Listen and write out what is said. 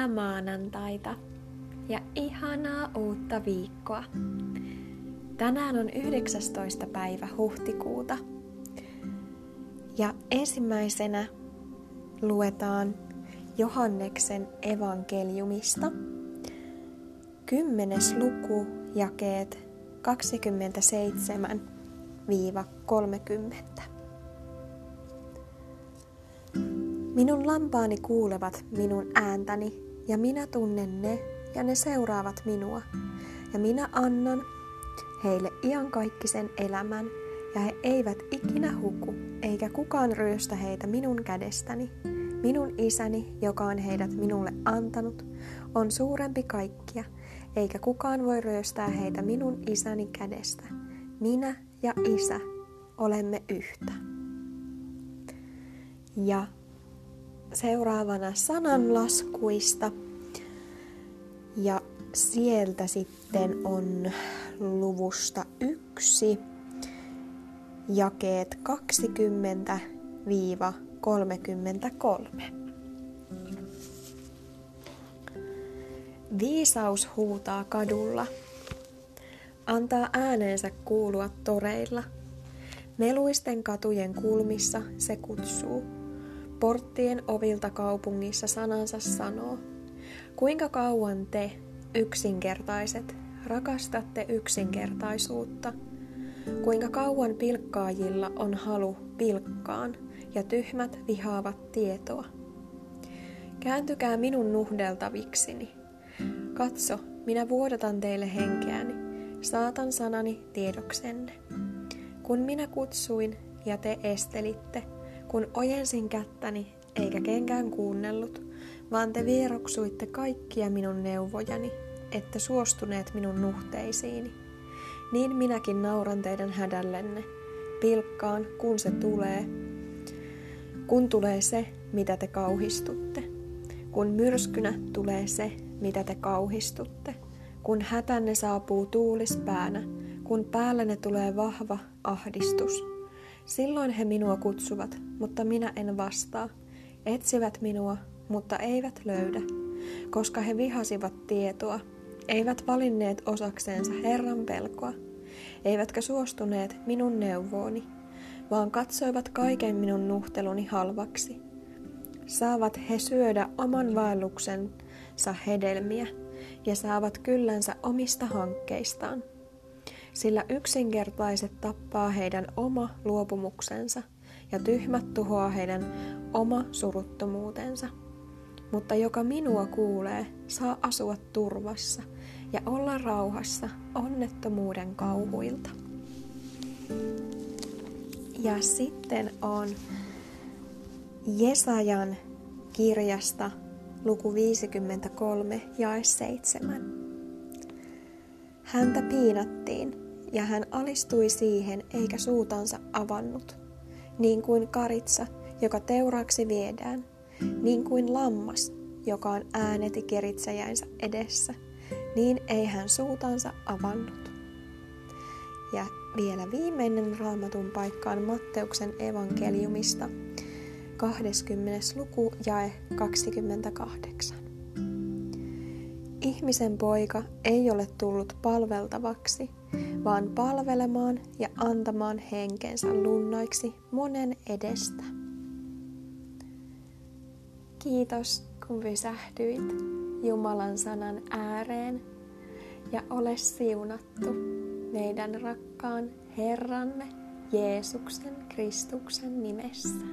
Hyvää maanantaita ja ihanaa uutta viikkoa. Tänään on 19. päivä huhtikuuta. Ja ensimmäisenä luetaan Johanneksen evankeliumista. Kymmenes luku, jakeet 27-30. Minun lampaani kuulevat minun ääntäni, ja minä tunnen ne, ja ne seuraavat minua. Ja minä annan heille iankaikkisen elämän, ja he eivät ikinä huku, eikä kukaan ryöstä heitä minun kädestäni. Minun isäni, joka on heidät minulle antanut, on suurempi kaikkia, eikä kukaan voi ryöstää heitä minun isäni kädestä. Minä ja isä olemme yhtä. Ja seuraavana sananlaskuista. Ja sieltä sitten on luvusta yksi jakeet 20-33. Viisaus huutaa kadulla. Antaa äänensä kuulua toreilla. Meluisten katujen kulmissa se kutsuu. Porttien ovilta kaupungissa sanansa sanoo. Kuinka kauan te, yksinkertaiset, rakastatte yksinkertaisuutta? Kuinka kauan pilkkaajilla on halu pilkkaan ja tyhmät vihaavat tietoa? Kääntykää minun nuhdeltaviksini. Katso, minä vuodatan teille henkeäni, saatan sanani tiedoksenne. Kun minä kutsuin ja te estelitte, kun ojensin kättäni eikä kenkään kuunnellut, vaan te vieroksuitte kaikkia minun neuvojani, että suostuneet minun nuhteisiini. Niin minäkin nauran teidän hädällenne, pilkkaan, kun se tulee, kun tulee se, mitä te kauhistutte. Kun myrskynä tulee se, mitä te kauhistutte. Kun hätänne saapuu tuulispäänä, kun päällenne tulee vahva ahdistus. Silloin he minua kutsuvat, mutta minä en vastaa. Etsivät minua, mutta eivät löydä, koska he vihasivat tietoa, eivät valinneet osakseensa Herran pelkoa, eivätkä suostuneet minun neuvooni, vaan katsoivat kaiken minun nuhteluni halvaksi. Saavat he syödä oman vaelluksensa hedelmiä ja saavat kyllänsä omista hankkeistaan sillä yksinkertaiset tappaa heidän oma luopumuksensa ja tyhmät tuhoaa heidän oma suruttomuutensa. Mutta joka minua kuulee, saa asua turvassa ja olla rauhassa onnettomuuden kauhuilta. Ja sitten on Jesajan kirjasta luku 53, jae 7. Häntä piinattiin, ja hän alistui siihen eikä suutansa avannut, niin kuin karitsa, joka teuraksi viedään, niin kuin lammas, joka on ääneti keritsäjänsä edessä, niin ei hän suutansa avannut. Ja vielä viimeinen raamatun paikka on Matteuksen evankeliumista, 20. luku, jae 28. Ihmisen poika ei ole tullut palveltavaksi, vaan palvelemaan ja antamaan henkensä lunnaiksi monen edestä. Kiitos, kun pysähdyit Jumalan sanan ääreen ja ole siunattu meidän rakkaan Herramme Jeesuksen Kristuksen nimessä.